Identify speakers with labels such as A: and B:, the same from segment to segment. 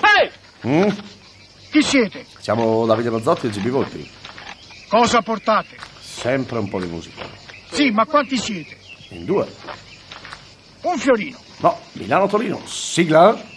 A: Ehi!
B: Mm?
A: Chi siete?
B: Siamo Davide Mazzotti e GB Volpi.
A: Cosa portate?
B: Sempre un po' di musica.
A: Sì, ma quanti siete?
B: In due.
A: Un fiorino.
B: No, Milano-Torino. Sigla.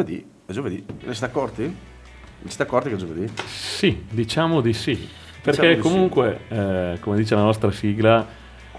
B: Giovedì. È giovedì. Ne siete accorti? Ne siete accorti che è giovedì?
C: Sì, diciamo di sì. Perché
B: Diciamo di
C: comunque, eh, come dice la nostra sigla,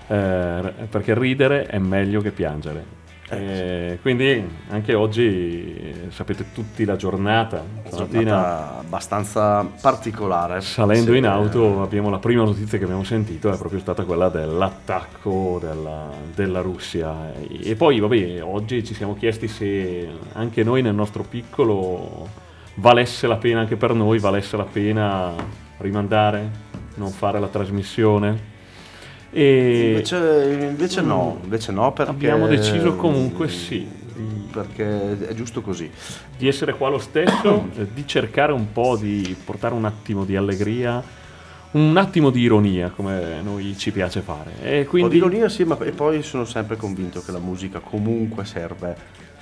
C: eh, perché ridere è meglio che piangere. Eh, quindi anche oggi eh, sapete tutti la giornata. Stamattina
B: abbastanza particolare.
C: salendo
B: Sì,
C: in
B: eh,
C: auto abbiamo la prima notizia che abbiamo sentito è proprio stata quella dell'attacco della, della Russia. E poi vabbè, oggi ci siamo chiesti se anche noi nel nostro piccolo valesse la pena anche per noi, valesse la pena rimandare, non fare la trasmissione. E
B: Invece, invece no, invece no perché...
C: abbiamo deciso comunque sì, di,
B: Perché è giusto così.
C: di essere qua lo stesso, eh, di cercare un po' di portare un attimo di allegria, un attimo di ironia, come noi ci piace fare. E
B: Un po'
C: quindi
B: di ironia sì, ma e poi sono sempre convinto che la musica comunque serve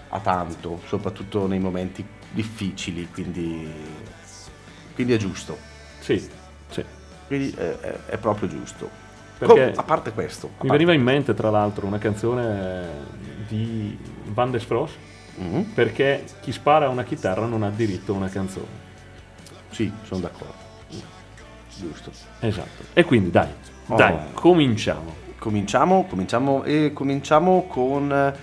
B: a tanto, soprattutto nei momenti difficili, quindi, quindi è giusto.
C: sì, sì.
B: Quindi è, è- è proprio giusto.
C: Perché
B: a parte questo, a
C: mi
B: parte-
C: veniva in mente tra l'altro una canzone di Van der Frost,
B: Mhm,
C: perché chi spara una chitarra non ha diritto a una canzone.
B: Sì, sono d'accordo. Giusto.
C: Esatto. E quindi dai,
B: Oh.
C: dai, cominciamo.
B: Cominciamo, cominciamo e cominciamo con... eh,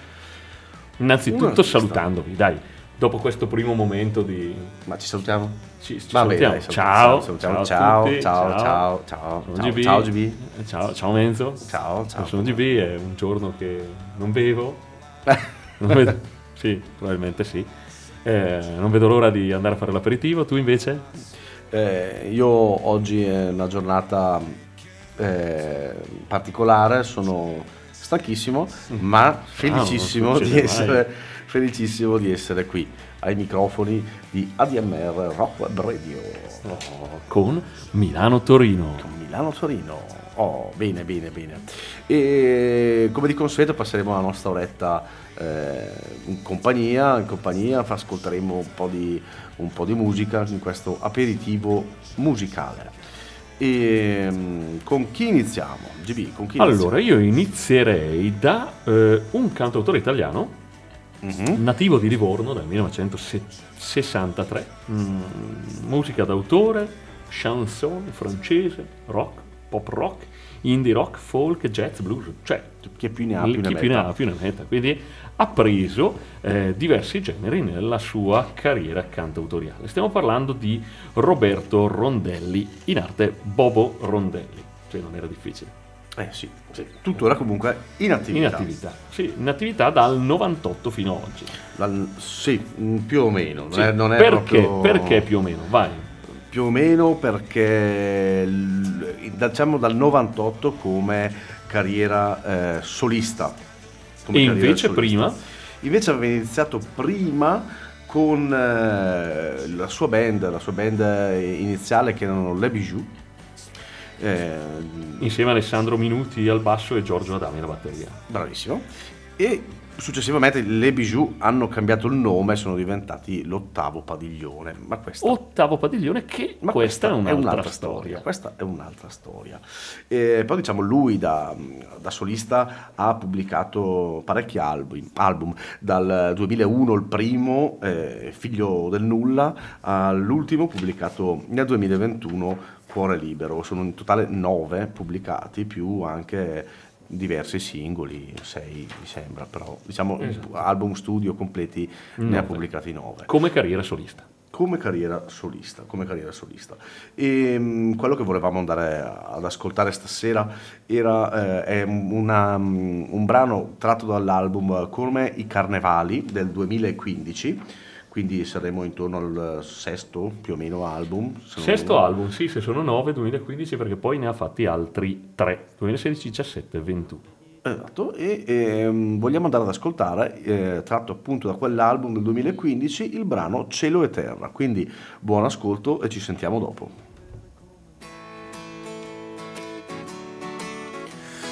C: Innanzitutto salutandovi, dai, dopo questo primo momento di...
B: Ma ci salutiamo?
C: Ci, ci
B: Vabbè,
C: salutiamo.
B: dai,
C: ciao,
B: salutiamo.
C: ciao,
B: ciao, ciao, ciao, ciao, ciao,
C: GB.
B: ciao, GB.
C: Ciao, ciao Menzo.
B: Ciao, ciao.
C: Sono GB, è un giorno che non bevo. Non vedo- sì, probabilmente sì. Eh, non vedo l'ora di andare a fare l'aperitivo. Tu invece?
B: Eh, io oggi è una giornata eh, particolare, sono stanchissimo, ma felicissimo,
C: non
B: di essere, felicissimo di essere qui ai microfoni di ADMR Rock Radio
C: Oh, con Milano-Torino.
B: con Milano Torino. Oh, bene, bene, bene. E come di consueto passeremo la nostra oretta eh, in compagnia, in compagnia ascolteremo un po' di, un po' di musica in questo aperitivo musicale. E mm, con chi iniziamo? GB, con chi
C: Allora, io inizierei da eh, un cantautore italiano
B: iniziamo? Mhm.
C: nativo di Livorno dal 1963, Mm, musica d'autore, chanson francese, rock, pop rock, indie rock, folk, jazz, blues, cioè
B: Chi più ne ha più ne
C: più ne ha più ne metta. Quindi ha preso eh, diversi generi nella sua carriera cantautoriale. Stiamo parlando di Roberto Rondelli, in arte Bobo Rondelli, cioè non era difficile.
B: Eh sì, sì, tuttora comunque in attività.
C: In attività, sì, in attività dal 98 fino ad oggi.
B: Dal- sì, più o meno. Non
C: Sì,
B: è, non
C: perché,
B: proprio-
C: perché più o meno? Vai.
B: Più o meno perché diciamo dal 98 come carriera eh, solista. Come
C: E
B: carriera
C: invece
B: solista.
C: prima?
B: Invece aveva iniziato prima con eh, la sua band, la sua band iniziale che erano Le Bijou. Eh,
C: Insieme a Alessandro Minuti al basso e Giorgio Adami alla batteria.
B: bravissimo. E successivamente le Bijou hanno cambiato il nome e sono diventati l'ottavo padiglione. Ma questa,
C: Ottavo padiglione che
B: ma
C: questa, è un'altra, storia.
B: Questa è un'altra storia. E poi diciamo lui da, da solista ha pubblicato parecchi album, album. dal 2001 il primo, eh, Figlio del Nulla, all'ultimo pubblicato nel 2021 Cuore Libero. Sono in totale nove pubblicati più anche diversi singoli, sei mi sembra, però diciamo
C: Esatto.
B: album studio completi ne ha
C: Nove.
B: pubblicati nove
C: Come carriera solista.
B: come carriera solista, come carriera solista. E mh, quello che volevamo andare ad ascoltare stasera era eh, è una, mh, un brano tratto dall'album Come i Carnevali del 2015, quindi saremo intorno al sesto più o meno album. se non-
C: Sesto album, sì, se sono 9, 2015, perché poi ne ha fatti altri 3, 2016, 17 e 21.
B: Esatto, e ehm, vogliamo andare ad ascoltare, eh, tratto appunto da quell'album del 2015, il brano Cielo e Terra. Quindi buon ascolto e ci sentiamo dopo.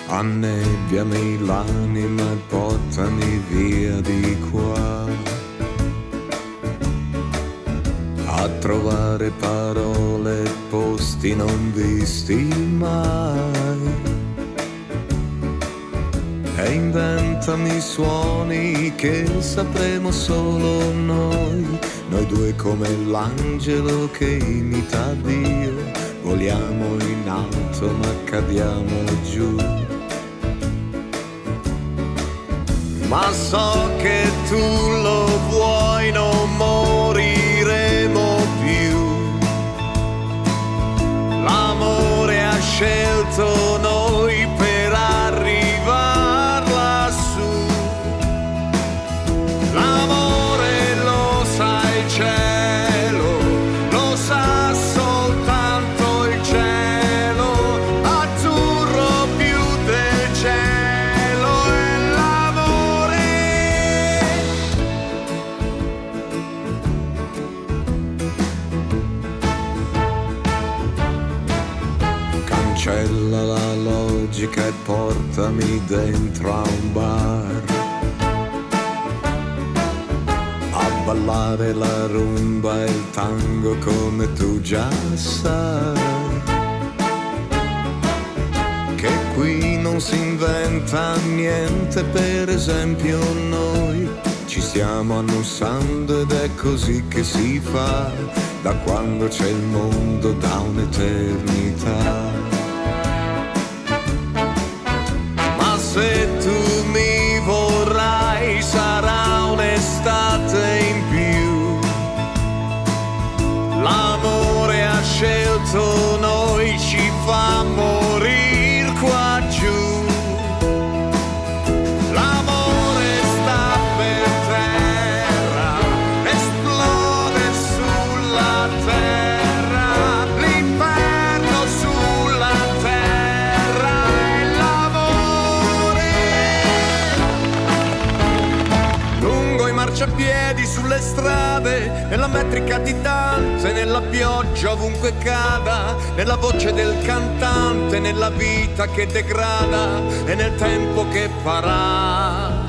D: Annebbiami l'anima e portami via di qua a trovare parole e posti non visti mai. E inventami suoni che sapremo solo noi. Noi due come l'angelo che imita Dio. Voliamo in alto ma cadiamo giù. Ma so che tu lo vuoi, non So logica e portami dentro a un bar. A ballare la rumba e il tango come tu già sai. Che qui non si inventa niente, per esempio noi ci stiamo annussando ed è così che si fa da quando c'è il mondo da un'eternità. Ma di Dante, nella pioggia ovunque cada, nella voce del cantante, nella vita che degrada e nel tempo che parà.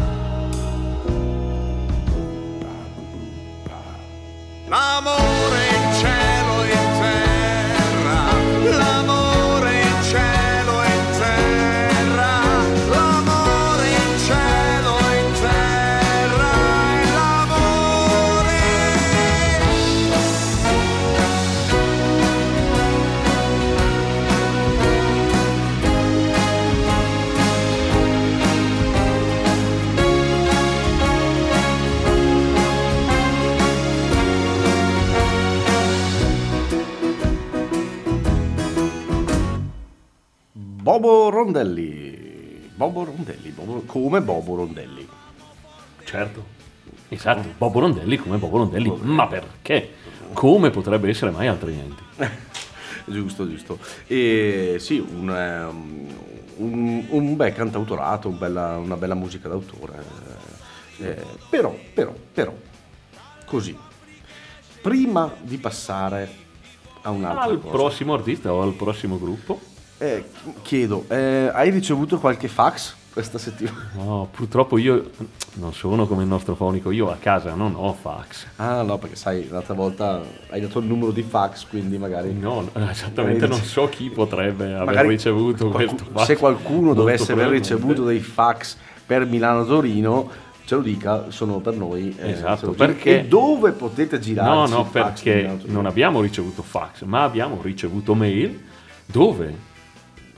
B: Bobo Rondelli, Bobo- come Bobo Rondelli.
C: Certo. Esatto, Bobo Rondelli come Bobo Rondelli, ma perché? Come potrebbe essere mai altrimenti?
B: giusto, giusto. E sì, un, ehm, un, un bel cantautorato, un bella- una bella musica d'autore. Eh, però, però, però, così, prima di passare a un'altra
C: Al
B: cosa,
C: prossimo artista o al prossimo gruppo?
B: Eh, chiedo, eh, hai ricevuto qualche fax questa settimana?
C: No, purtroppo io non sono come il nostro fonico, io a casa non ho fax.
B: Ah no, perché sai, l'altra volta hai dato il numero di fax, quindi magari...
C: No, esattamente non so chi potrebbe aver
B: Magari
C: ricevuto
B: qualcu-
C: questo fax.
B: Se qualcuno dovesse aver ricevuto dei fax per Milano-Torino, ce lo dica, sono per noi. eh,
C: Esatto, perché-
B: E dove potete girare?
C: No, no, perché non abbiamo ricevuto fax, ma abbiamo ricevuto mail dove?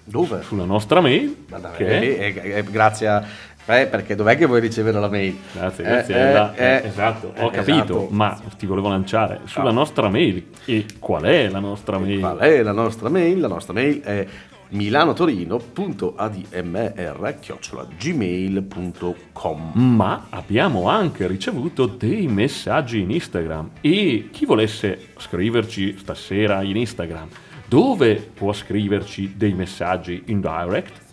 B: Dove?
C: Sulla nostra mail,
B: Guarda,
C: che
B: eh, eh, eh, grazie a... eh, perché dov'è che vuoi ricevere la mail?
C: Grazie,
B: Eh,
C: grazie.
B: eh,
C: la-
B: eh,
C: esatto, ho capito,
B: esatto.
C: ma ti volevo lanciare sulla
B: Ah.
C: nostra mail. E qual è la nostra mail?
B: Qual è la nostra mail? La nostra mail è milanotorino.admr-gmail.com
C: Ma abbiamo anche ricevuto dei messaggi in Instagram e chi volesse scriverci stasera in Instagram, dove può scriverci dei messaggi in direct?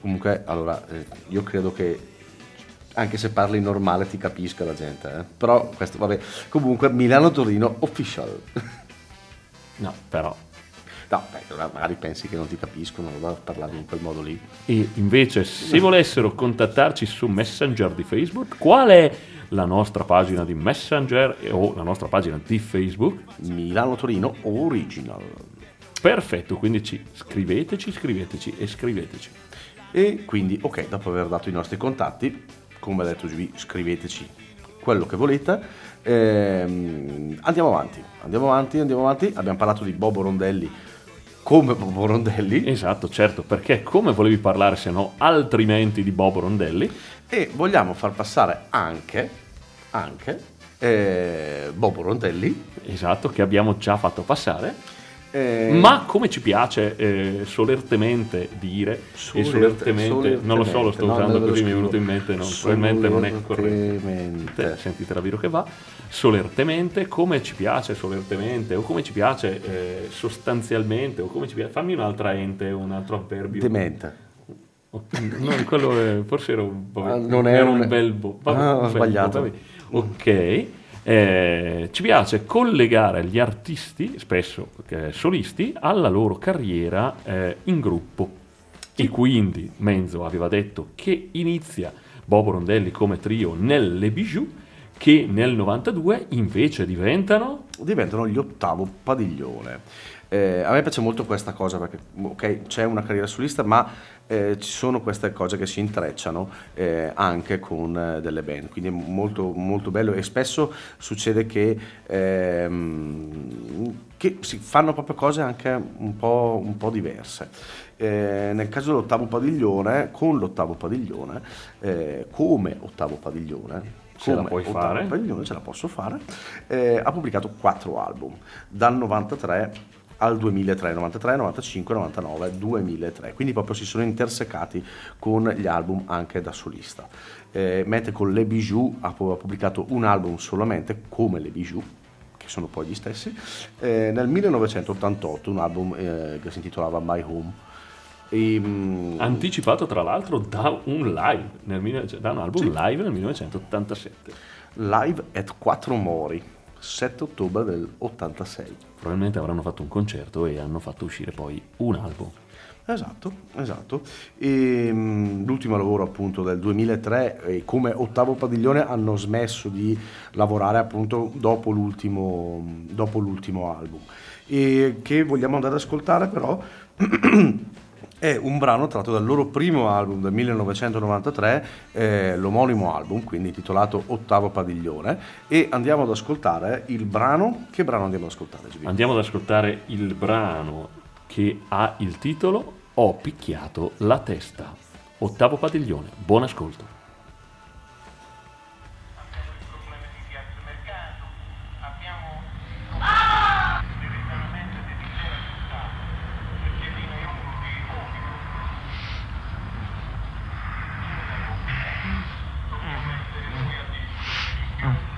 B: Comunque, allora, eh, io credo che anche se parli normale ti capisca la gente, eh. però questo, vabbè, comunque Milano-Torino official.
C: No, però.
B: No, beh, magari pensi che non ti capiscono, allora parlare in quel modo lì.
C: E invece, se volessero contattarci su Messenger di Facebook, qual è la nostra pagina di Messenger o la nostra pagina di Facebook?
B: Milano-Torino original.
C: Perfetto, quindi ci scriveteci, scriveteci e scriveteci.
B: E quindi, ok, dopo aver dato i nostri contatti, come ha detto Gibi, scriveteci quello che volete. Ehm, andiamo avanti, andiamo avanti, andiamo avanti. Abbiamo parlato di Bobo Rondelli come Bobo Rondelli
C: Esatto, certo, perché come volevi parlare se no altrimenti di Bobo Rondelli?
B: e vogliamo far passare anche, anche eh, Bobo Rondelli.
C: Esatto, che abbiamo già fatto passare.
B: Eh,
C: Ma come ci piace eh, solertemente dire, e
B: Solerte-
C: solertemente, non lo so, lo sto
B: solertemente, no,
C: usando così, mi è venuto in mente, non, probabilmente non è corretto.
B: Solertemente.
C: Sentite la viro che va, solertemente, come ci piace solertemente, o come ci piace eh, sostanzialmente, o come ci piace, fammi un'altra ente, un altro avverbio.
B: Demente.
C: Oh, No, quello è- forse era un, vabbè,
B: Ah, non
C: era un
B: un-
C: belbo.
B: Ah, ho
C: un belbo,
B: sbagliato.
C: vabbè. Ok. Eh, ci piace collegare gli artisti, spesso eh, solisti, alla loro carriera eh, in gruppo. E quindi Menzo aveva detto che inizia Bobo Rondelli come trio nelle Bijou, che nel 92 invece diventano
B: diventano gli ottavo padiglione. Eh, a me piace molto questa cosa perché ok, c'è una carriera solista, ma eh, ci sono queste cose che si intrecciano eh, anche con eh, delle band, quindi è molto, molto bello e spesso succede che, ehm, che si fanno proprio cose anche un po', un po' diverse. Eh, nel caso dell'ottavo padiglione, con l'ottavo padiglione, eh, come ottavo padiglione,
C: Ce la puoi
B: ottavo
C: fare?
B: padiglione, ce la posso fare, eh, ha pubblicato quattro album, dal 93 al 2003, 93, 95, 99, 2003, quindi proprio si sono intersecati con gli album anche da solista. Eh, mentre con Le Bijou ha pu- ha pubblicato un album solamente come Le Bijou, che sono poi gli stessi, eh, nel 1988 un album eh, che si intitolava My Home. E, mm,
C: anticipato tra l'altro da un live, nel, da un album
B: Sì.
C: live nel 1987.
B: live at Quattro Mori, 7 ottobre del 86.
C: Probabilmente avranno fatto un concerto e hanno fatto uscire poi un album.
B: Esatto, esatto. E, mm, l'ultimo lavoro appunto del 2003 e come ottavo padiglione hanno smesso di lavorare appunto dopo l'ultimo, dopo l'ultimo album. E che vogliamo andare ad ascoltare però è un brano tratto dal loro primo album del 1993, eh, l'omonimo album, quindi intitolato Ottavo Padiglione, e andiamo ad ascoltare il brano. Che brano andiamo ad ascoltare? Gibi?
C: Andiamo ad ascoltare il brano che ha il titolo Ho picchiato la testa. Ottavo padiglione. Buon ascolto.
E: Vagabondo!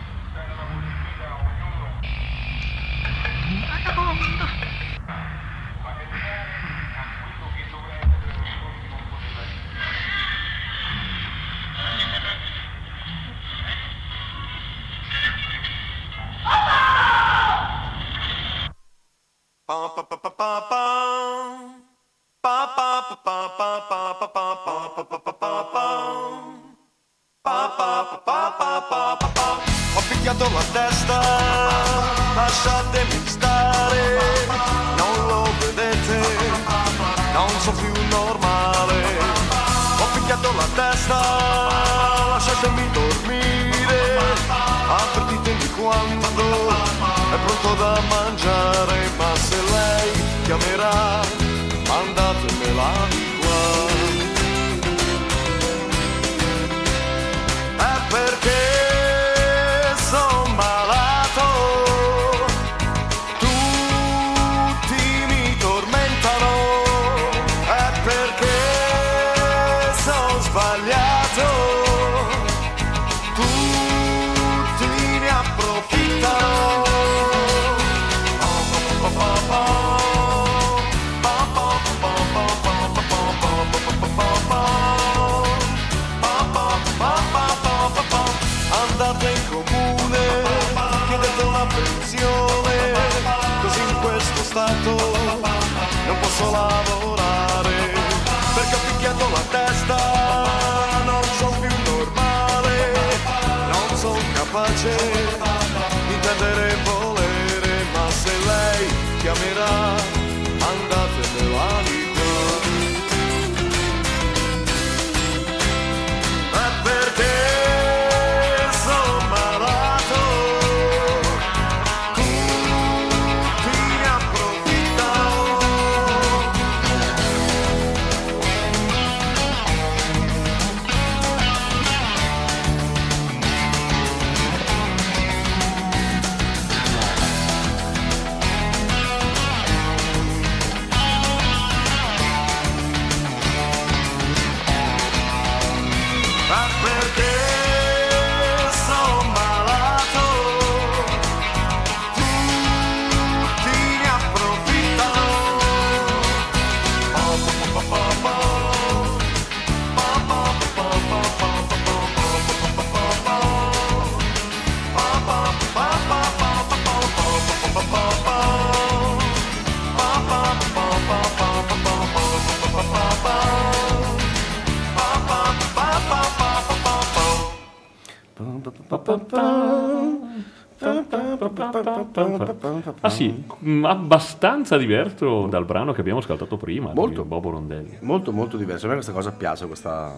C: Ah sì, mm, abbastanza diverso dal brano che abbiamo ascoltato prima,
B: Molto.
C: Bobo Rondelli.
B: Molto molto diverso. A me questa cosa piace, questa,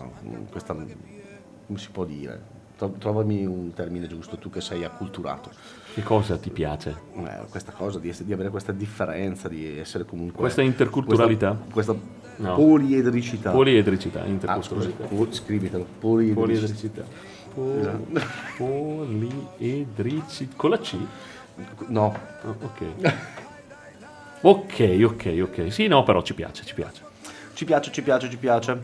B: questa come si può dire? Tro- Trovami un termine giusto, tu che sei acculturato.
C: Che cosa ti piace?
B: Eh, questa cosa di, essere- di avere questa differenza, di essere comunque...
C: Questa interculturalità?
B: Questa, questa
C: No.
B: poliedricità.
C: Poliedricità,
B: ah, scusi,
C: interculturalità.
B: po- scrivitelo. Poliedricità.
C: Poliedricità. Po- poliedricità. Con la C?
B: No,
C: ok. Ok, ok, ok. Sì, no, però ci piace, ci piace.
B: ci piace, ci piace, ci piace.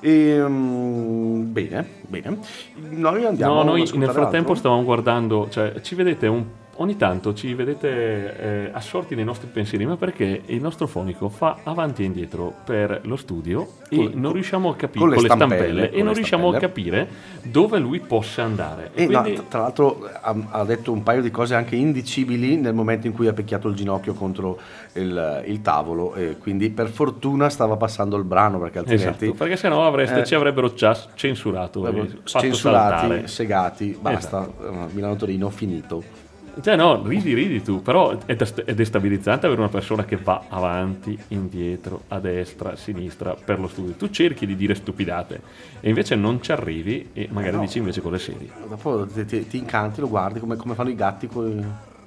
B: Ehm, bene, bene. Noi andiamo
C: no, noi nel frattempo
B: altro.
C: stavamo guardando, cioè ci vedete un ogni tanto ci vedete eh, assorti nei nostri pensieri, ma perché il nostro fonico fa avanti e indietro per lo studio e
B: Con-
C: non riusciamo a capire
B: con le
C: con le stampelle,
B: stampelle,
C: e non riusciamo a capire dove lui possa andare. E
B: E no,
C: quindi-
B: tra- tra l'altro ha, ha detto un paio di cose anche indicibili nel momento in cui ha picchiato il ginocchio contro il, il tavolo e quindi per fortuna stava passando il brano perché altrimenti
C: Esatto, perché sennò avreste,
B: Eh.
C: ci avrebbero già censurato,
B: censurati,
C: saltare.
B: segati, basta,
C: Esatto.
B: eh, Milano-Torino finito.
C: Cioè no, ridi, ridi tu, però è, dest- è destabilizzante avere una persona che va avanti, indietro, a destra, a sinistra per lo studio. Tu cerchi di dire stupidate e invece non ci arrivi e magari
B: no.
C: dici invece cose serie.
B: Dopo ti, ti- ti incanti, lo guardi come, come fanno i gatti coi-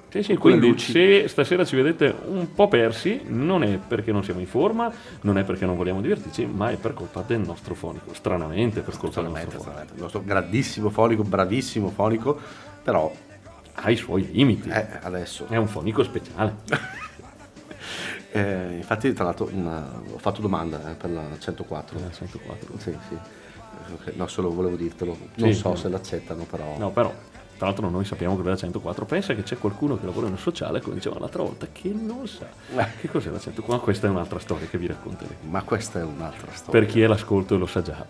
C: Sì, sì,
B: con
C: quindi se stasera ci vedete un po' persi, non è perché non siamo in forma, non è perché non vogliamo divertirci, ma è per colpa del nostro fonico. Stranamente per colpa del
B: Stranamente,
C: nostro fonico.
B: il nostro grandissimo fonico, bravissimo fonico, però
C: Ha i suoi limiti.
B: eh, adesso
C: È un fonico speciale.
B: Eh, infatti, tra l'altro, una- ho fatto domanda eh, per la 104.
C: Eh, 104.
B: Sì, sì. Ok, No, solo volevo dirtelo. Non
C: Sì,
B: so
C: no.
B: se l'accettano, però.
C: No, però, tra l'altro noi sappiamo che la 104 pensa che c'è qualcuno che lavora nel sociale, come dicevamo l'altra volta, che non sa
B: Eh.
C: che cos'è la 104. Ma questa è un'altra storia che vi racconteremo.
B: Ma questa è un'altra storia.
C: Per chi è l'ascolto e lo sa già.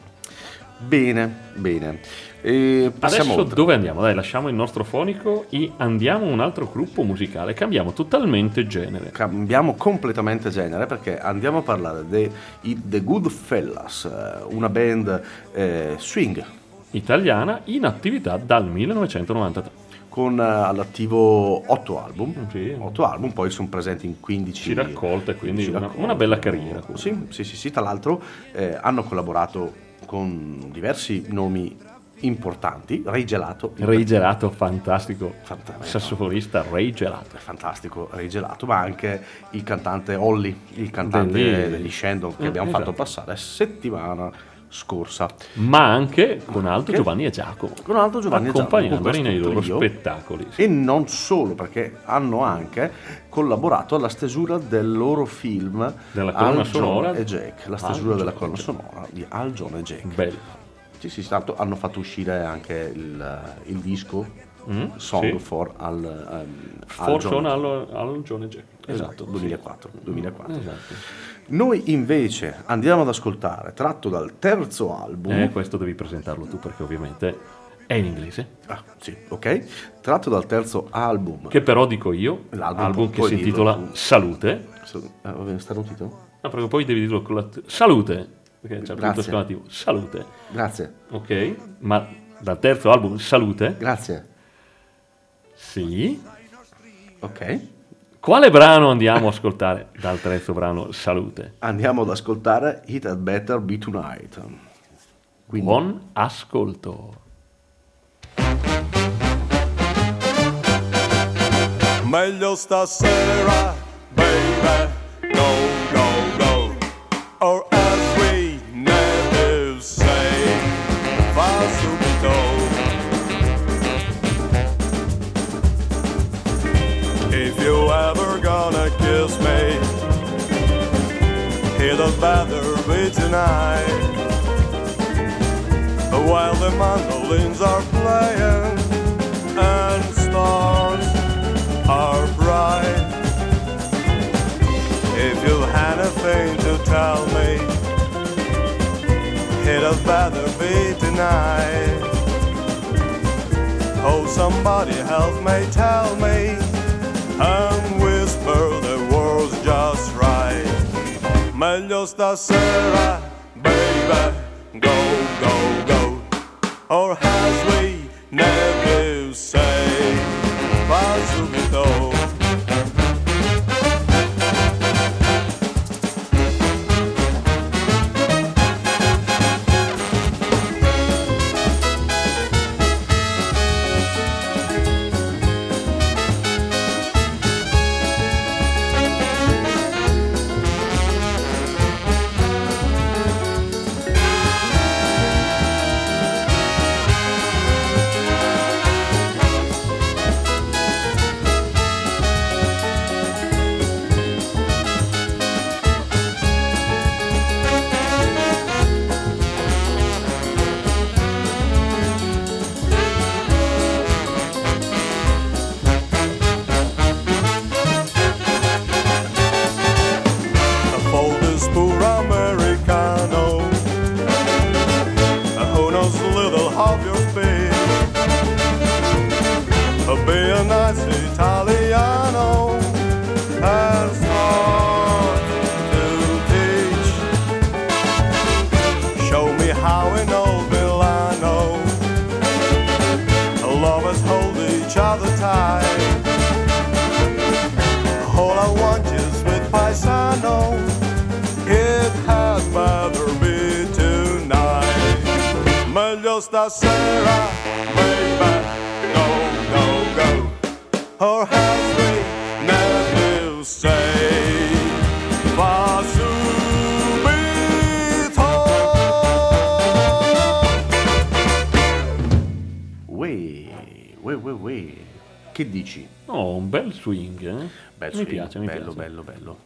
B: Bene, bene. E
C: Adesso
B: oltre.
C: dove andiamo? Dai, lasciamo il nostro fonico e andiamo a un altro gruppo musicale. Cambiamo totalmente genere.
B: Cambiamo completamente genere perché andiamo a parlare dei The Good Fellas, eh, una band eh, swing
C: Italiana in attività dal 1993.
B: con eh, all'attivo 8 album.
C: Sì.
B: 8 album, poi sono presenti in 15
C: Ci raccolte, quindi
B: 15
C: una-
B: raccolte.
C: una bella carriera.
B: Sì, sì, sì, sì, tra l'altro eh, hanno collaborato con diversi nomi importanti, Ray Gelato,
C: Ray Gelato, fantastico.
B: Fantastico.
C: Sassofonista Ray Gelato.
B: fantastico Ray Gelato, ma anche il cantante Olli, il cantante
C: Degli-
B: degli Shandon che
C: Eh,
B: abbiamo
C: esatto.
B: fatto passare settimana scorsa.
C: Ma anche con Alto
B: Che-
C: Giovanni e Giacomo.
B: Con Alto Giovanni e Giacomo,
C: nei loro
B: trio.
C: spettacoli.
B: E non solo, perché hanno anche collaborato alla stesura del loro film
C: Della colonna
B: Al
C: sonora
B: e Jack, la
C: Al
B: stesura della
C: John
B: colonna sonora di Al John e Jack.
C: Bello.
B: Sì, sì, tanto hanno fatto uscire anche il, il disco
C: Mm,
B: Song
C: sì.
B: for Al, ehm, Al
C: Forse
B: John.
C: un Al, Al John Jack.
B: Esatto, 2004, 2004.
C: Esatto.
B: Noi invece andiamo ad ascoltare, tratto dal terzo album,
C: Eh, questo devi presentarlo tu perché ovviamente è in inglese.
B: ah, sì, ok, tratto dal terzo album,
C: Che però dico io,
B: L'album
C: album che si intitola
B: tu.
C: Salute.
B: eh, va starnutito?
C: No, perché poi devi dirlo con la Salute. Perché c'è il punto
B: Grazie.
C: esclamativo. Salute.
B: Grazie,
C: Ok? Ma dal terzo album Salute?
B: grazie,
C: Sì.
B: ok.
C: Quale brano andiamo a ascoltare dal terzo brano Salute?
B: Andiamo ad ascoltare It Had Better Be Tonight. Quindi,
C: Buon ascolto.
F: Meglio stasera, baby, go, it'll be tonight. While the mandolins are playing and stars are bright. If you had a thing to tell me, it'd better be tonight. Oh, somebody help me, tell me, and Meglio stasera, baby, go, go, go. Or as we each other tight. All I want is with paisano. Oh, it had better be tonight. Meglio stasera, baby, go, go, go. Or as
B: uè, uè. Che dici?
C: Oh, un bel swing, eh?
B: Bel
C: mi
B: swing,
C: piace, mi
B: bello,
C: piace.
B: bello, bello.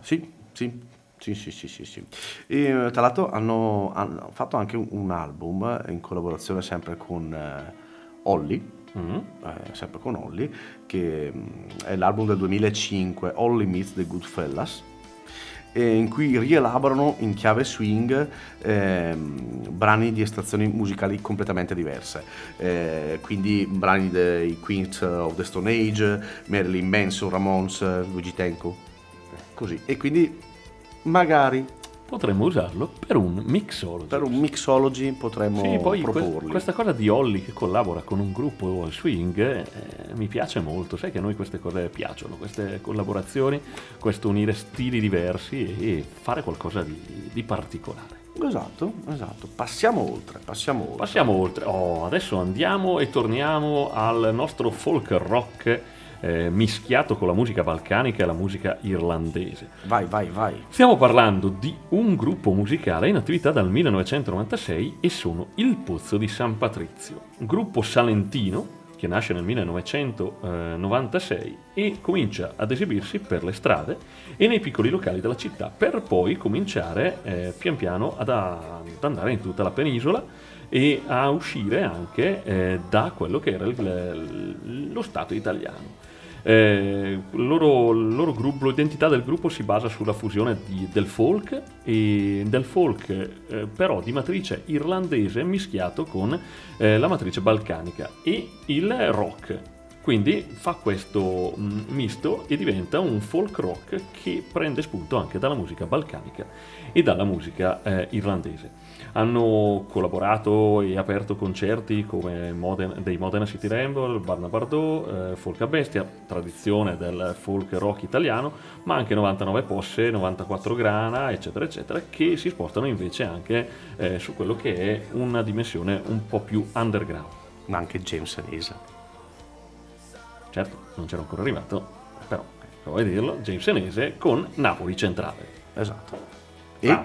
B: Sì, sì, sì, sì, sì, sì, sì. E, tra l'altro hanno, hanno fatto anche un, album in collaborazione sempre con eh, Olli,
C: Mm.
B: eh, sempre con Olli, che mm, è l'album del 2005, Olli Meets the Goodfellas. Eh, in cui rielaborano in chiave swing ehm, brani di estrazioni musicali completamente diverse. Eh, quindi brani dei Queens of the Stone Age, Marilyn Manson, Ramones, Luigi Tenco, così. E quindi magari
C: Potremmo usarlo per un mixology.
B: per un mixology potremmo
C: Sì, poi
B: proporli.
C: questa cosa di Holly che collabora con un gruppo swing eh, mi piace molto, sai che a noi queste cose piacciono, queste collaborazioni, questo unire stili diversi e fare qualcosa di, di particolare.
B: Esatto, esatto. Passiamo oltre, passiamo oltre.
C: Passiamo oltre, oh, adesso andiamo e torniamo al nostro folk rock eh, mischiato con la musica balcanica e la musica irlandese.
B: Vai, vai, vai.
C: Stiamo parlando di un gruppo musicale in attività dal 1996 e sono il Pozzo di San Patrizio, un gruppo salentino che nasce nel 1996 e comincia ad esibirsi per le strade e nei piccoli locali della città per poi cominciare eh, pian piano ad, ad andare in tutta la penisola e a uscire anche eh, da quello che era il- lo Stato italiano. Eh, loro, loro gruppo, l'identità del gruppo si basa sulla fusione di- del folk e del folk eh, però di matrice irlandese mischiato con eh, la matrice balcanica e il rock. Quindi fa questo mm, misto e diventa un folk rock che prende spunto anche dalla musica balcanica e dalla musica eh, irlandese. Hanno collaborato e aperto concerti come Modena- dei Modena City Ramble, Barna Bardot, eh, Folk a Bestia, tradizione del folk rock italiano, ma anche 99 Posse, 94 Grana, eccetera, eccetera, che si spostano invece anche eh, su quello che è una dimensione un po' più underground.
B: Ma anche James Anesa.
C: Certo, non c'era ancora arrivato, però, vuoi dirlo, James Senese con Napoli Centrale.
B: Esatto. E
C: Ah.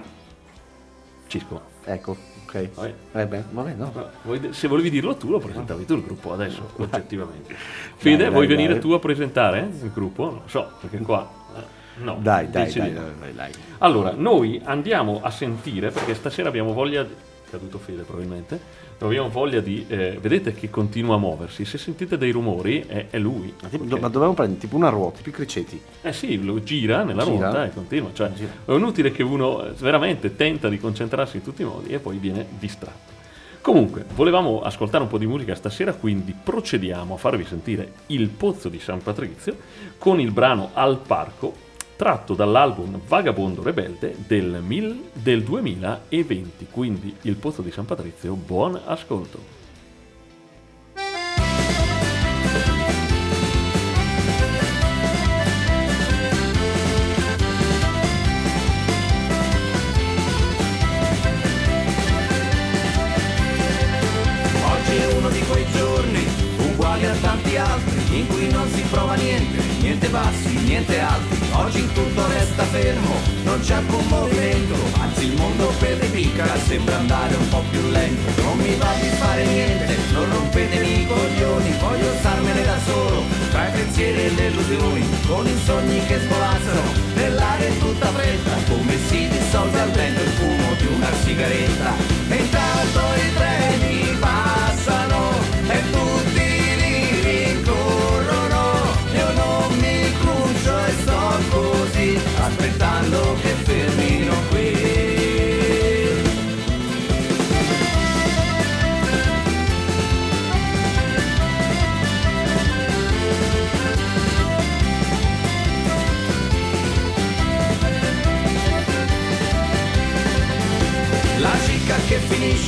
C: Cisco,
B: ecco, ok.
C: vai.
B: Eh beh, vabbè, no.
C: Vuoi- Se volevi dirlo tu, lo presentavi tu il gruppo adesso, oggettivamente. Fede,
B: Dai,
C: vuoi
B: dai,
C: venire
B: dai.
C: tu a presentare il gruppo? Non lo so, perché qua... eh, No,
B: Dai, dai, dai, dai.
C: Allora, noi andiamo a sentire, perché stasera abbiamo voglia... di- Caduto Fede probabilmente. Abbiamo voglia di... eh, vedete che continua a muoversi. Se sentite dei rumori, è, è lui.
B: Ma tipo-
C: Ok?
B: Ma dovevamo prendere tipo una ruota, tipo i criceti.
C: Eh sì, lo gira nella
B: Gira.
C: ruota e continua. Cioè,
B: Gira.
C: è inutile che uno eh, veramente tenta di concentrarsi in tutti i modi e poi viene distratto. Comunque, volevamo ascoltare un po' di musica stasera, quindi procediamo a farvi sentire Il Pozzo di San Patrizio con il brano Al Parco, tratto dall'album Vagabondo Rebelde del, mil- del 2020. Quindi Il Pozzo di San Patrizio, buon ascolto.
E: Altri, in cui non si prova niente, niente bassi, niente alti. Oggi tutto resta fermo, non c'è alcun movimento, anzi il mondo per ripicca sembra andare un po' più lento. Non mi va di fare niente, non rompetemi i coglioni, voglio starmene da solo, tra i pensieri e le illusioni, con i sogni che svolazzano, nell'aria in tutta fretta, come si dissolve al vento il fumo di una sigaretta. E intanto i treni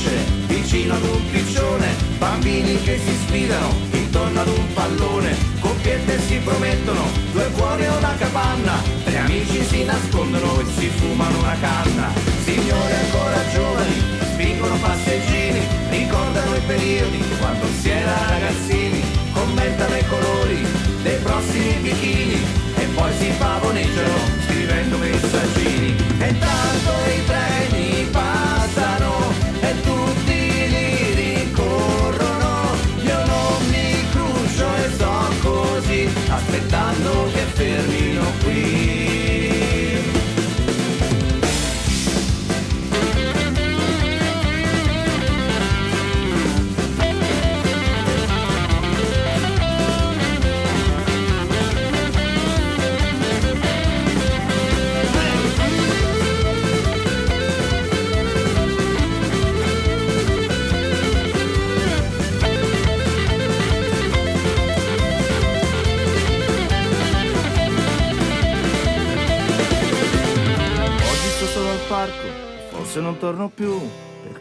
E: finisce vicino ad un piccione, bambini che si sfidano intorno ad un pallone, coppiette si promettono, due cuori e una capanna, tre amici si nascondono e si fumano una canna. Signore ancora giovani, spingono passeggini, ricordano i periodi quando si era ragazzini, commentano i colori dei prossimi bikini e poi si pavoneggiano scrivendo messaggini. E intanto i treni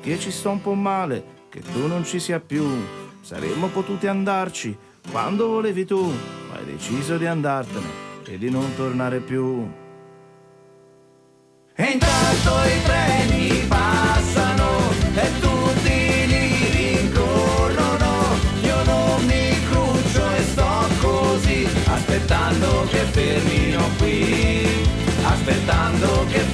G: perché ci sto un po' male, che tu non ci sia più. Saremmo potuti andarci quando volevi tu, ma hai deciso di andartene e di non tornare più.
E: E intanto i treni passano e tutti li rincorrono. Io non mi cruccio e sto così, aspettando che fermino qui, aspettando che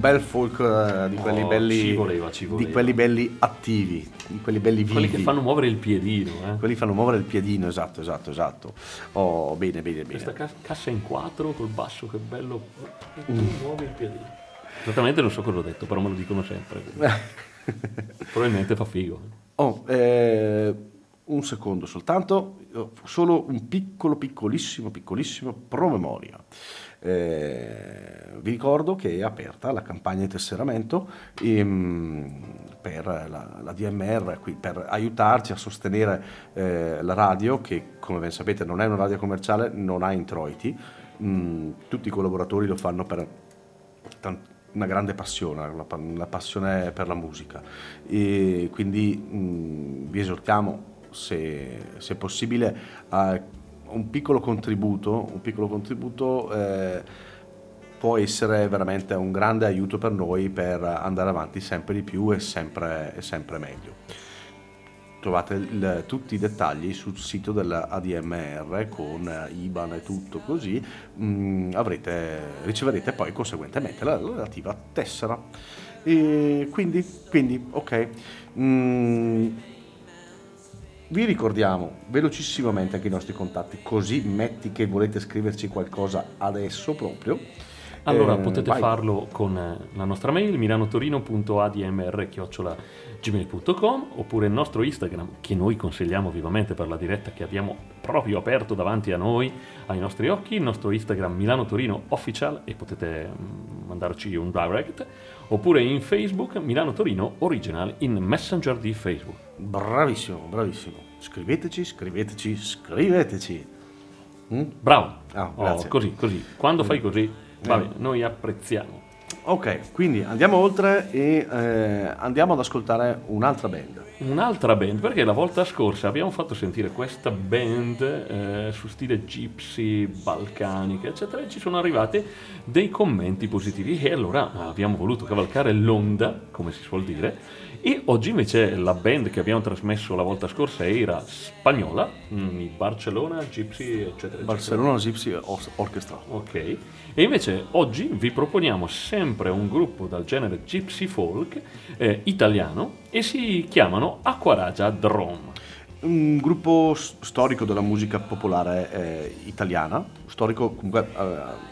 B: bel folk eh, di quelli
C: Oh,
B: belli
C: ci voleva, ci voleva.
B: di quelli belli attivi, di quelli belli vivi.
C: Quelli che fanno muovere il piedino, eh.
B: Quelli fanno muovere il piedino, esatto, esatto, esatto. Oh, bene, bene, bene.
C: Questa ca- cassa in quattro col basso, che bello. E tu
B: Mm.
C: muovi il piedino. Esattamente non so cosa ho detto, però me lo dicono sempre. Probabilmente fa figo.
B: Oh, eh, un secondo soltanto, solo un piccolo, piccolissimo, piccolissimo promemoria. Eh, vi ricordo che è aperta la campagna di tesseramento ehm, per la, la DMR, qui, per aiutarci a sostenere eh, la radio che come ben sapete non è una radio commerciale, non ha introiti, Mm, tutti i collaboratori lo fanno per tan- una grande passione, la passione per la musica. E quindi mh, vi esortiamo se, se possibile a un piccolo contributo, un piccolo contributo eh, può essere veramente un grande aiuto per noi per andare avanti sempre di più e sempre, e sempre meglio. Trovate il- tutti i dettagli sul sito dell'ADMR con eh, IBAN e tutto così, mm, avrete- riceverete poi conseguentemente la relativa tessera. E quindi, quindi ok. Mm, vi ricordiamo velocissimamente anche i nostri contatti, così metti che volete scriverci qualcosa adesso proprio.
C: Allora,
B: Eh,
C: potete
B: vai.
C: farlo con eh, la nostra mail milanotorino.admr.gmail.com oppure il nostro Instagram che noi consigliamo vivamente per la diretta che abbiamo proprio aperto davanti a noi, ai nostri occhi, il nostro Instagram Milano Torino Official e potete mm, mandarci un direct oppure in Facebook Milano Torino Original in Messenger di Facebook.
B: Bravissimo, bravissimo. Scriveteci, scriveteci, scriveteci. Mm?
C: Bravo!
B: Ah,
C: Oh,
B: grazie.
C: così, così. Quando fai così, va
B: Eh.
C: bene, noi apprezziamo.
B: Ok, quindi andiamo oltre e eh, andiamo ad ascoltare un'altra band.
C: Un'altra band, perché la volta scorsa abbiamo fatto sentire questa band eh, su stile gypsy, balcanica, eccetera, e ci sono arrivati dei commenti positivi e allora abbiamo voluto cavalcare l'onda, come si suol dire, e oggi invece la band che abbiamo trasmesso la volta scorsa era spagnola, mm, Barcellona, Gypsy, eccetera.
B: Barcellona Gypsy Or- Orchestra.
C: Ok, e invece oggi vi proponiamo sempre un gruppo dal genere gypsy folk eh, italiano e si chiamano Aquaragia Drum.
B: Un gruppo storico della musica popolare eh, italiana, storico comunque,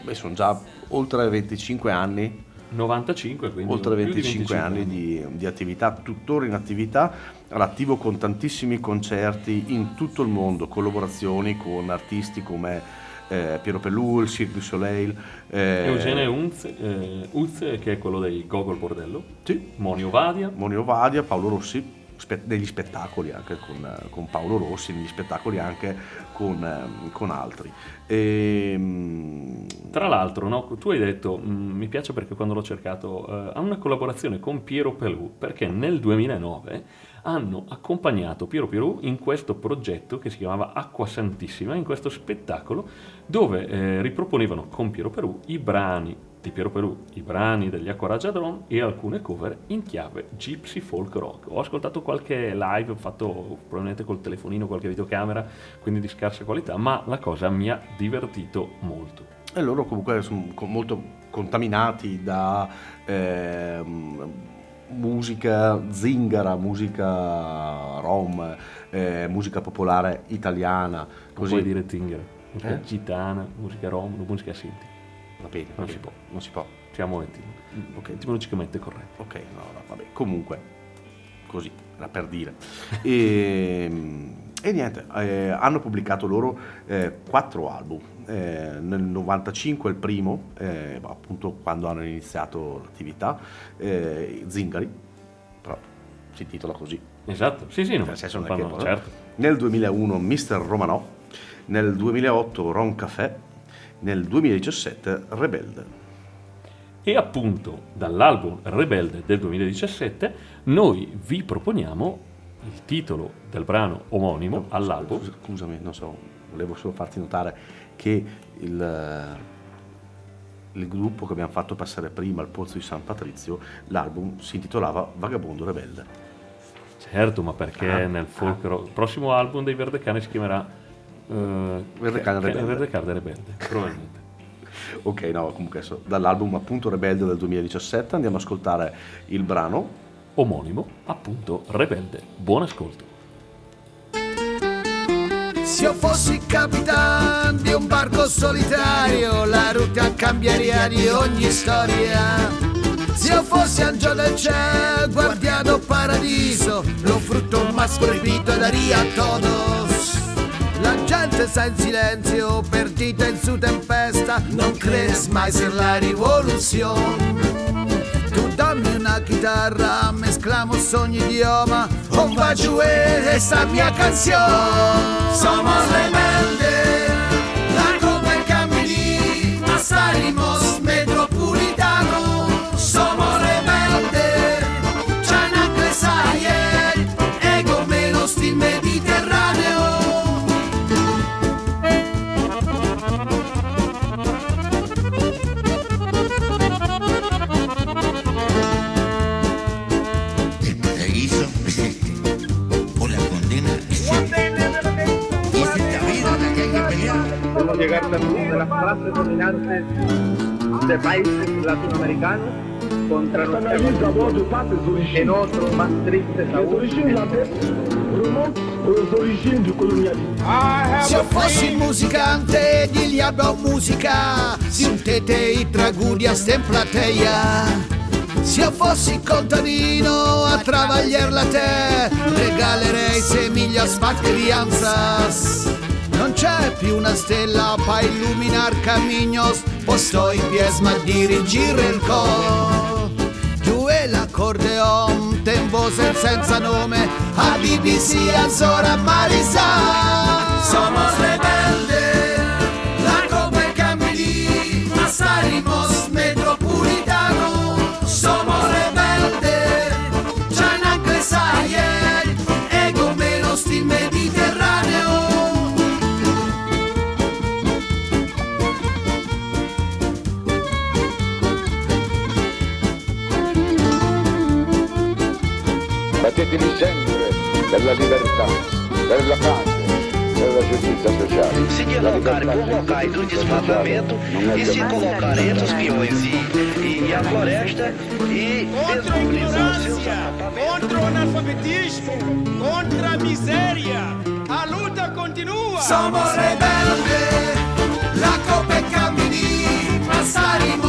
B: eh, sono già oltre 25 anni
C: 95, quindi
B: oltre
C: più di
B: 25 anni di, di attività, tuttora in attività, all'attivo con tantissimi concerti in tutto il mondo, collaborazioni con artisti come eh, Piero Pelù, il Cirque du Soleil, eh,
C: Eugene Unz, eh, Uz, che è quello dei Gogol Bordello,
B: sì,
C: Monio Vadia,
B: Monio Vadia, Paolo Rossi, spe- negli spettacoli anche con, con Paolo Rossi, negli spettacoli anche con, ehm, con altri. Ehm,
C: Tra l'altro, no, tu hai detto, mm, mi piace perché quando l'ho cercato, eh, ha una collaborazione con Piero Pelù, perché nel 2009 hanno accompagnato Piero Pelù in questo progetto che si chiamava Acqua Santissima, in questo spettacolo dove eh, riproponevano con Piero Pelù i brani di Piero Pelù, i brani degli Acquaragia Drum e alcune cover in chiave gypsy folk rock. Ho ascoltato qualche live fatto probabilmente col telefonino, qualche videocamera, quindi di scarsa qualità, ma la cosa mi ha divertito molto.
B: E loro comunque sono molto contaminati da ehm, musica zingara, musica rom, eh, musica popolare italiana,
C: Non
B: così
C: puoi dire zingara, musica
B: Eh?
C: gitana, musica rom, musica sinti.
B: Va bene,
C: Non
B: va
C: si può.
B: non si può.
C: Siamo etti-
B: Ok.
C: etimologicamente corretti.
B: Ok, no, no, vabbè, comunque, così, era per dire. E, e niente, eh, hanno pubblicato loro eh, quattro album. Eh, nel 95 il primo, eh, appunto quando hanno iniziato l'attività, eh, Zingari, però si intitola così.
C: Esatto, sì sì, no,
B: Nel senso non
C: fanno- certo.
B: Nel 2001 Mr. Romanò, nel 2008 Ron Café, nel 2017 Rebelde.
C: E appunto dall'album Rebelde del 2017 noi vi proponiamo il titolo del brano omonimo all'album.
B: Scusa- Scusami, non so, volevo solo farti notare che il, il gruppo che abbiamo fatto passare prima al Pozzo di San Patrizio, l'album si intitolava Vagabondo Rebelde.
C: Certo, ma perché
B: Ah,
C: nel folk rock- il prossimo album dei Verde Cane si chiamerà eh,
B: Verde Cane
C: Ca-
B: Rebelde.
C: Verde Cane Rebelde, probabilmente.
B: Ok, no, comunque adesso, dall'album appunto Rebelde del 2017 andiamo ad ascoltare il brano
C: Omonimo, appunto, Rebelde. Buon ascolto.
H: Se io fossi capitano di un barco solitario, la rotta cambierebbe di ogni storia. Se io fossi angelo del cielo, guardiano paradiso, lo frutto más proibito daría a todos. La gente sta in silenzio, perdita in su tempesta, non crees mai ser la rivoluzione. Tu dammi una chitarra, mezclamos ogni idioma, un va giù esta mia canción. Somos rebeldes,
I: más triste aún.
H: Se io fossi un musicante, digli abbiamo musica, sentite i tragudi a stemplateia. Se io fossi contadino a travagliare la te, regalerei semiglie a crianzas. Non c'è più una stella pa illuminar caminos, posto i pies ma dirigere il cor. L'accordeon, tempo sen- senza nome, a BBC, a Zora Marisa. Somos
J: per la libertà, per la pace, per la giustizia sociale.
K: Se por locais do desmatamento e se colocarem entre os peões e, e a floresta e
L: Contra a ignorância, contra o analfabetismo, contra a miséria. A luta continua.
H: Somos rebeldes, la copa en Camini, salimos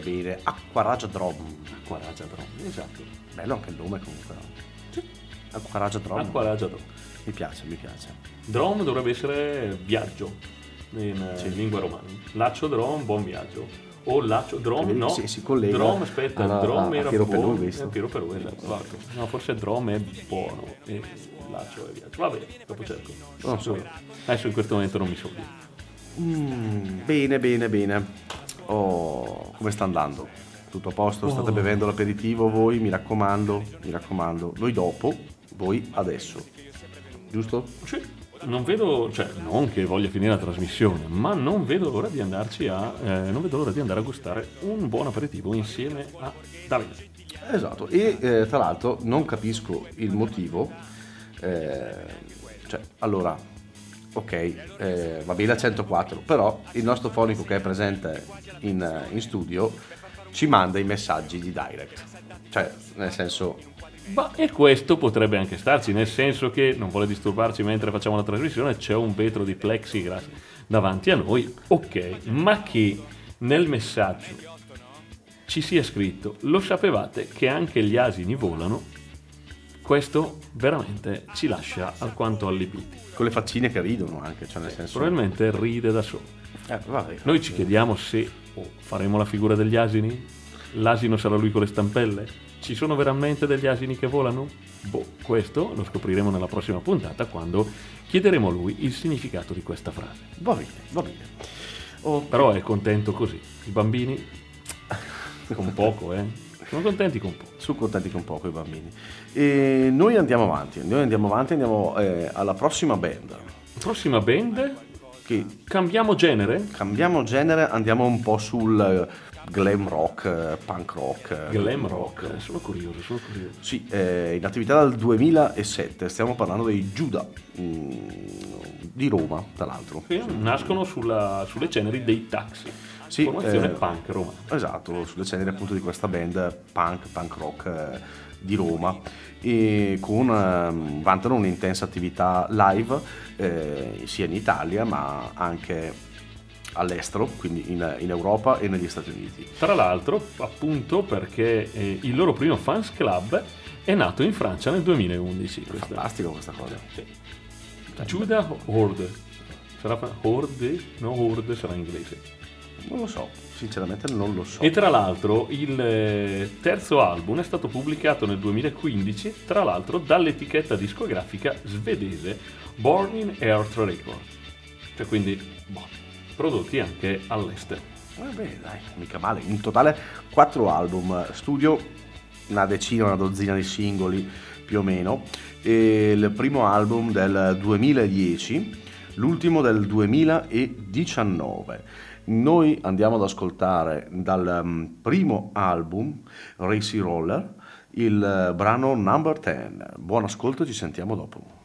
B: bene, bene. Acquaragia Drum.
C: Acquaragia Drum, esatto.
B: Bello anche il nome comunque. no? Acquaragia Drum.
C: Acquaragia Drum.
B: Mi piace, mi piace.
C: Drom dovrebbe essere viaggio in eh, lingua romana. Laccio Drom, buon viaggio. O Laccio Drom, no.
B: si- si collega
C: Drom, aspetta,
B: alla-
C: Drom
B: a
C: era
B: Piero
C: buono.
B: Pelù, visto?
C: eh, Piero Pelù, esatto. esatto. No, forse Drom è buono e Laccio è viaggio. Va bene, dopo cerco.
B: Non so.
C: Adesso in questo momento non mi so dire.
B: Mm, bene, bene, bene. Oh, come sta andando? tutto a posto,
C: Oh.
B: state bevendo l'aperitivo voi, mi raccomando, mi raccomando. Noi dopo, voi adesso. Giusto?
C: Sì. Non vedo, cioè, non che voglia finire la trasmissione, ma non vedo l'ora di andarci a. eh, non vedo l'ora di andare a gustare un buon aperitivo insieme a Davide.
B: Esatto, e eh, tra l'altro non capisco il motivo, eh, cioè, allora, ok, eh, va bene a 104, però il nostro fonico che è presente in, in studio ci manda i messaggi di direct, cioè, nel senso,
C: Ma e questo potrebbe anche starci, nel senso che non vuole disturbarci mentre facciamo la trasmissione, c'è un vetro di plexiglass davanti a noi, ok, ma che nel messaggio ci sia scritto, lo sapevate che anche gli asini volano? Questo veramente ci lascia alquanto allibiti.
B: con le faccine che ridono anche, cioè nel senso...
C: Probabilmente ride da solo.
B: Eh, vabbè.
C: Noi ci chiediamo se oh, faremo la figura degli asini? L'asino sarà lui con le stampelle? Ci sono veramente degli asini che volano? Boh, questo lo scopriremo nella prossima puntata quando chiederemo a lui il significato di questa frase.
B: Va bene, va bene. Oh,
C: Però è contento così. I bambini con poco, eh. Sono contenti con poco.
B: Sono contenti con poco i bambini. E noi andiamo avanti, noi andiamo avanti, andiamo eh, alla prossima band.
C: Prossima band?
B: Che
C: cambiamo genere?
B: Cambiamo genere, andiamo un po' sul eh, glam rock, eh, punk rock.
C: Glam rock, eh, sono curioso, sono curioso.
B: Sì, eh, in attività dal 2007, stiamo parlando dei Giuda mm, di Roma, tra l'altro.
C: Sì, Nascono sulla- sulle ceneri dei taxi.
B: Sì,
C: Formazione
B: eh,
C: punk romana.
B: Esatto, sulle ceneri appunto di questa band punk, punk rock eh, di Roma e con, ehm, vantano un'intensa attività live eh, sia in Italia ma anche all'estero, quindi in, in Europa e negli Stati Uniti.
C: Tra l'altro, appunto perché eh, il loro primo fans club è nato in Francia nel 2011. Questa.
B: Fantastico questa cosa.
C: Judah Horde. Sarà Horde? No, Horde sarà in inglese.
B: Non lo so, sinceramente non lo so.
C: E tra l'altro il eh, terzo album è stato pubblicato nel 2015, tra l'altro dall'etichetta discografica svedese Born in Earth Records. Cioè quindi, boh, prodotti anche all'estero.
B: Vabbè, dai, mica male. In totale quattro album studio, una decina, una dozzina di singoli più o meno. E il primo album del 2010, l'ultimo del 2019. Noi andiamo ad ascoltare dal mm, primo album, Racy Roller, il eh, brano Number 10. Buon ascolto, ci sentiamo dopo.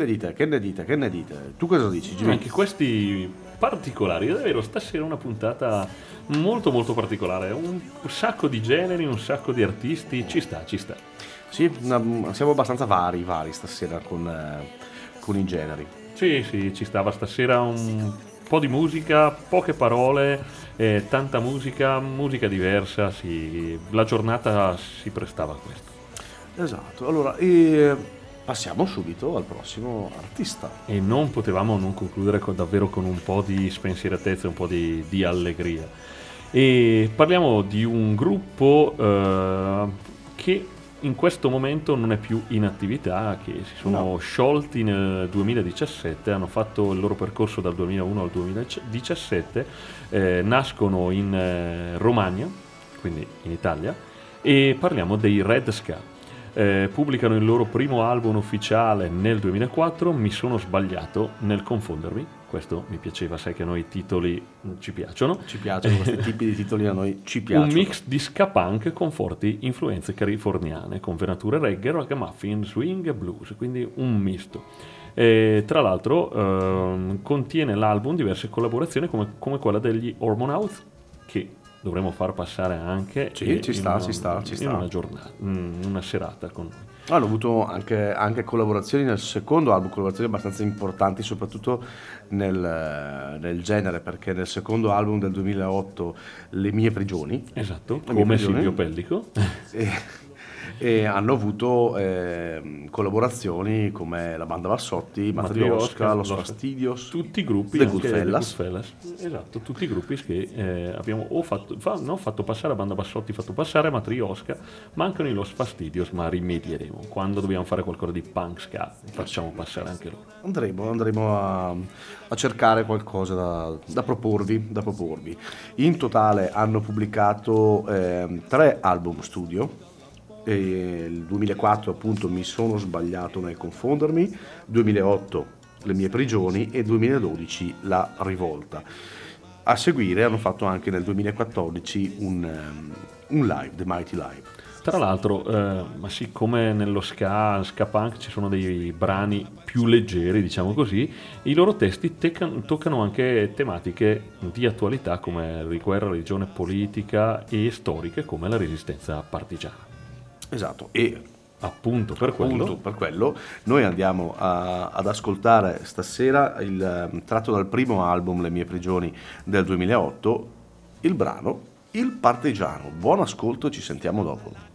B: Ne dite? Che ne dite? Che ne dite? Tu cosa dici, Jimmy?
C: Anche questi particolari, davvero stasera una puntata molto molto particolare, un sacco di generi, un sacco di artisti, ci sta, ci sta.
B: Sì, una- siamo abbastanza vari, vari stasera con, eh, con i generi.
C: Sì, sì, ci stava stasera un po' di musica, poche parole, eh, tanta musica, musica diversa, sì, la giornata si prestava a questo.
B: Esatto, allora eh, passiamo subito al prossimo artista.
C: E non potevamo non concludere con- davvero con un po' di spensieratezza, un po' di, di allegria. E parliamo di un gruppo eh, che in questo momento non è più in attività, che si sono sciolti nel 2017, hanno fatto il loro percorso dal 2001 al 2017, eh, nascono in eh, Romagna, quindi in Italia, e parliamo dei Red Ska. Eh, pubblicano il loro primo album ufficiale nel 2004, Mi sono sbagliato nel confondermi, questo mi piaceva, sai che a noi i titoli mm, ci piacciono.
B: Ci piacciono questi tipi di titoli a noi, ci piacciono.
C: Un mix di ska punk con forti influenze californiane, con venature reggae, ragamuffin, swing e blues, quindi un misto. E, tra l'altro ehm, contiene l'album diverse collaborazioni come, come quella degli Hormonauts che dovremo far passare anche
B: Sì,
C: in-
B: ci sta,
C: una-
B: ci sta, ci sta.
C: una giornata, in una serata con noi.
B: Hanno avuto anche, anche collaborazioni nel secondo album, collaborazioni abbastanza importanti, soprattutto nel, nel genere, perché nel secondo album del 2008, Le mie prigioni,
C: Esatto,
B: Le mie
C: come
B: prigioni,
C: Silvio Pellico.
B: e, e hanno avuto ehm, collaborazioni come la banda Bassotti, Matriosca, Los Fastidios,
C: tutti i gruppi
B: The Goodfellas.
C: Goodfellas. esatto tutti i gruppi che eh, abbiamo o fatto, fa- non fatto passare a banda Bassotti fatto passare Matriosca mancano i Los Fastidios ma rimedieremo quando dobbiamo fare qualcosa di punk ska facciamo passare anche loro
B: Andremo, andremo a, a cercare qualcosa da, da proporvi, da proporvi. In totale hanno pubblicato ehm, tre album studio. Il 2004 appunto mi sono sbagliato nel confondermi, 2008 le mie prigioni e 2012 la rivolta. A seguire hanno fatto anche nel 2014 un, ehm, un live, The Mighty Live.
C: tra l'altro eh, ma siccome nello ska, ska punk ci sono dei brani più leggeri diciamo così i loro testi teccan- toccano anche tematiche di attualità come guerra, religione, politica e storiche come la resistenza partigiana
B: Esatto, e
C: appunto per quello
B: Appunto, per quello noi andiamo a- ad ascoltare stasera il ehm, tratto dal primo album Le mie prigioni del 2008, il brano Il Partigiano. Buon ascolto, ci sentiamo dopo.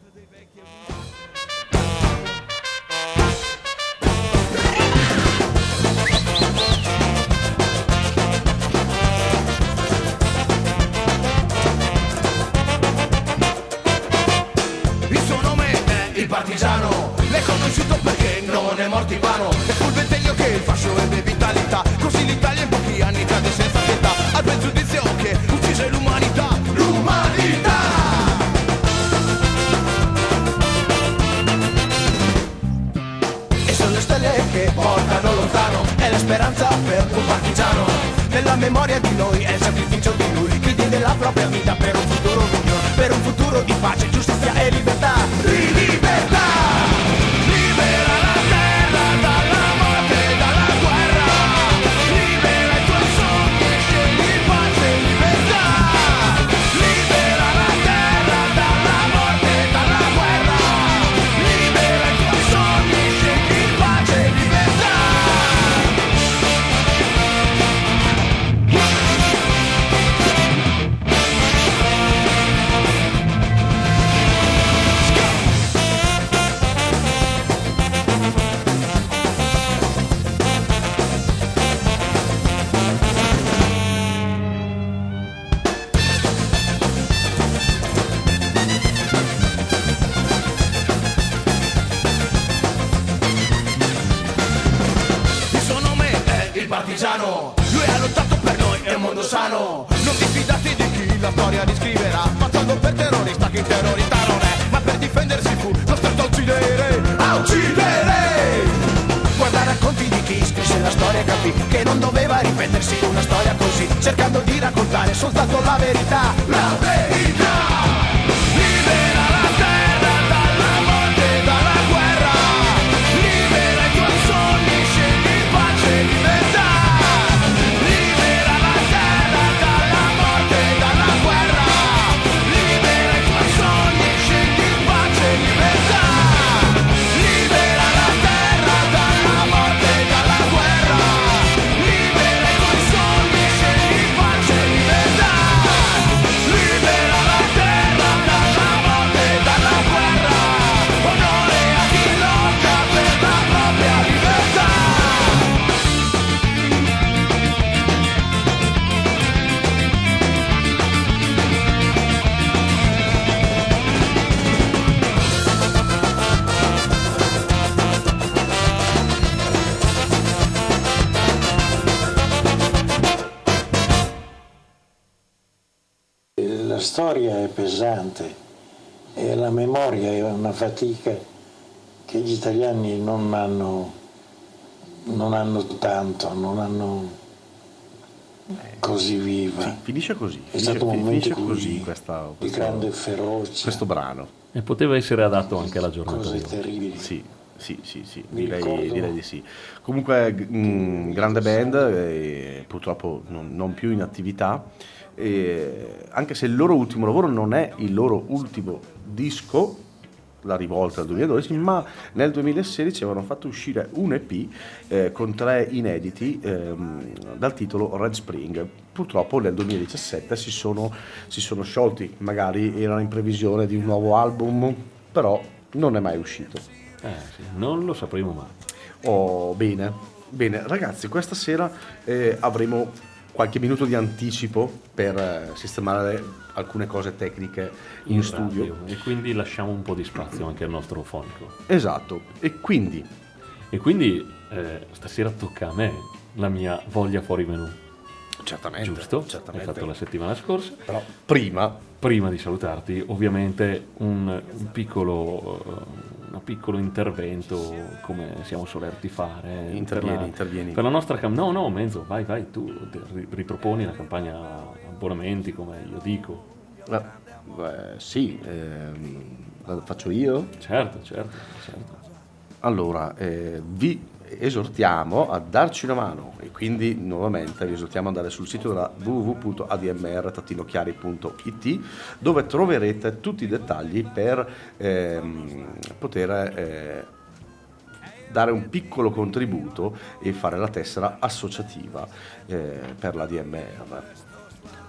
B: Finisce così.
M: È
B: finisce-
M: stato un momento
B: finisce così
M: così
B: questa,
M: di
B: questo,
M: grande ferocia.
B: questo brano.
C: E poteva essere adatto anche alla giornata
M: Cose
C: di oggi.
M: terribili.
B: Sì, sì, sì, sì, direi, direi di sì. Comunque, mh, grande band, eh, purtroppo non, non più in attività, e anche se il loro ultimo lavoro non è il loro ultimo disco, la rivolta del 2012, ma nel 2016 avevano fatto uscire un EP eh, con tre inediti ehm, dal titolo Red Spring. Purtroppo nel 2017 si sono, si sono sciolti, magari erano in previsione di un nuovo album, però non è mai uscito.
C: Eh, sì, non lo sapremo mai.
B: Oh, bene, bene, ragazzi, questa sera eh, avremo qualche minuto di anticipo per eh, sistemare alcune cose tecniche in, studio.
C: radio. E quindi lasciamo un po' di spazio anche al nostro fonico.
B: Esatto, e quindi
C: E quindi eh, stasera tocca a me la mia voglia fuori menù.
B: Certamente.
C: Giusto?
B: certamente.
C: L'hai fatto la settimana scorsa.
B: Però prima,
C: Prima di salutarti, ovviamente un, un piccolo, eh, un piccolo intervento come siamo solerti fare.
B: Intervieni,
C: per la,
B: intervieni.
C: Per la nostra cam- No, no, Menzo, vai, vai, tu ri- riproponi la campagna abbonamenti, come io dico.
B: eh, beh, sì, ehm, la faccio io?
C: Certo, certo, certo.
B: Allora, eh, vi esortiamo a darci una mano e quindi nuovamente vi esortiamo ad andare sul sito della www.admr-chiari.it dove troverete tutti i dettagli per ehm, poter eh, dare un piccolo contributo e fare la tessera associativa eh, per la DMR.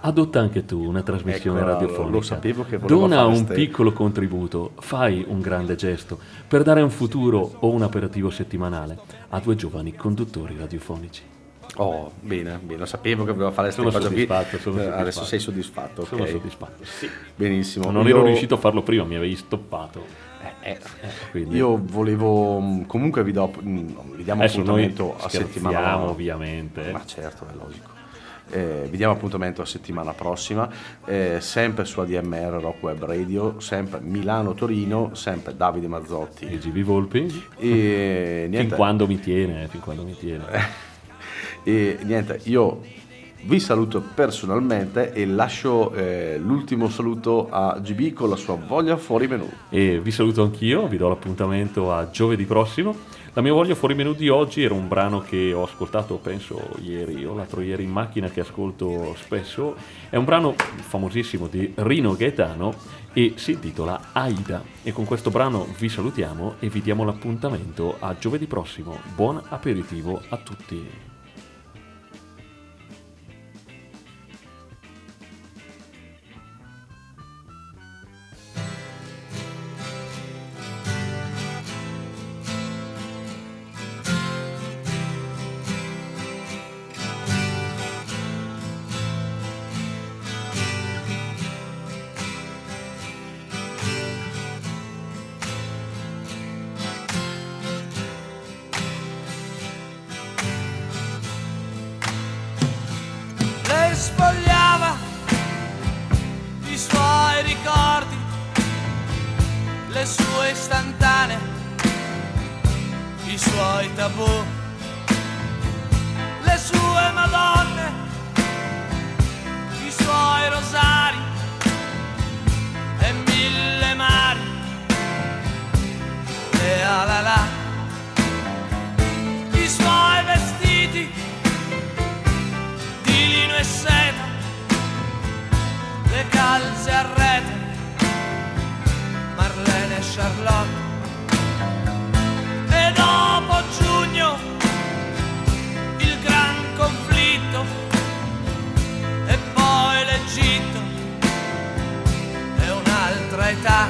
C: Adotta anche tu una trasmissione
B: Ecco,
C: radiofonica.
B: lo sapevo che volevo
C: Dona un
B: ste-
C: piccolo contributo, fai un grande gesto per dare un futuro o un aperitivo settimanale a due giovani conduttori radiofonici.
B: Oh, bene, bene, lo sapevo che voleva fare questa cosa qui.
C: sono
B: Eh,
C: soddisfatto.
B: Adesso sei soddisfatto, ok.
C: Sono soddisfatto.
B: Benissimo.
C: Non
B: Io-
C: ero riuscito a farlo prima, mi avevi stoppato.
B: Eh,
C: quindi-
B: Io volevo mh, comunque vi, do, mh, vi diamo
C: Adesso
B: appuntamento a settimana
C: ovviamente.
B: Ma certo, è logico. Eh, vi diamo appuntamento a settimana prossima, eh, sempre su ADMR Rock Web Radio, sempre Milano-Torino, sempre Davide Mazzotti
C: e GB Volpi.
B: E
C: Fin
B: niente,
C: quando mi tiene, eh, fin quando mi tiene.
B: e niente, io vi saluto personalmente e lascio eh, l'ultimo saluto a GB con la sua voglia fuori menù.
C: E vi saluto anch'io, vi do l'appuntamento a giovedì prossimo. La mia voglia fuori menù di oggi era un brano che ho ascoltato, penso, ieri o l'altro ieri in macchina, che ascolto spesso. È un brano famosissimo di Rino Gaetano e si intitola Aida. E con questo brano vi salutiamo e vi diamo l'appuntamento a giovedì prossimo. Buon aperitivo a tutti.
N: Suoi tabù, le sue madonne, i suoi rosari e mille mari. E la la, i suoi vestiti di lino e seta, le calze a rete, Marlene e Charlotte. l'Egitto e un'altra età.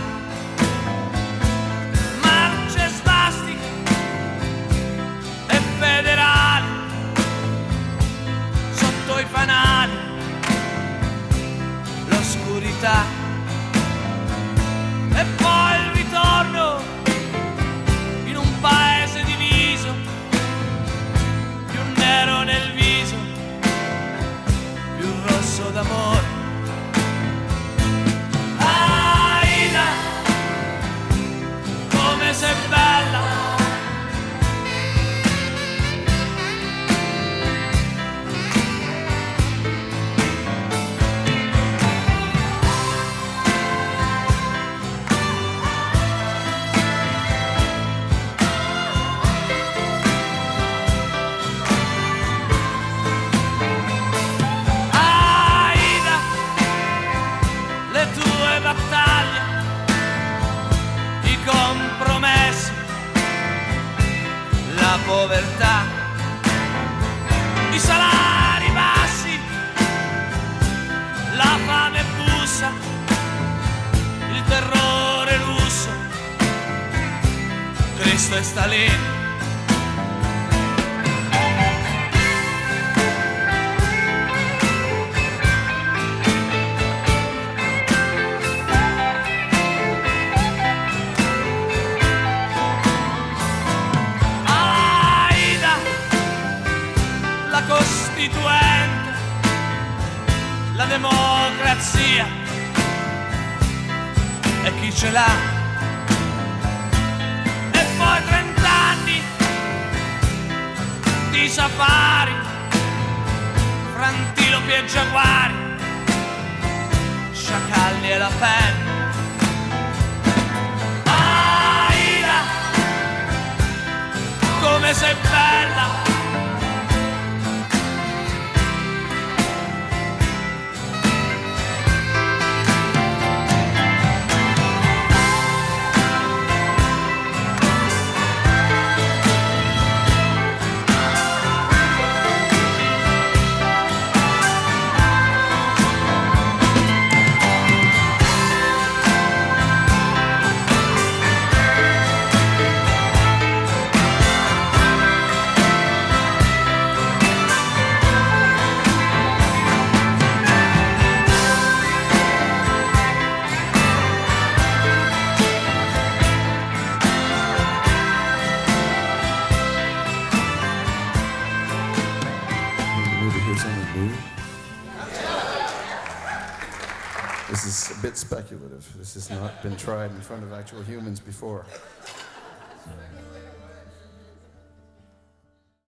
N: Marce svastiche e federali sotto i fanali, l'oscurità e poi il ritorno in un paese diviso, più nero nel viso,
O: Cristo
N: está lejos. Before.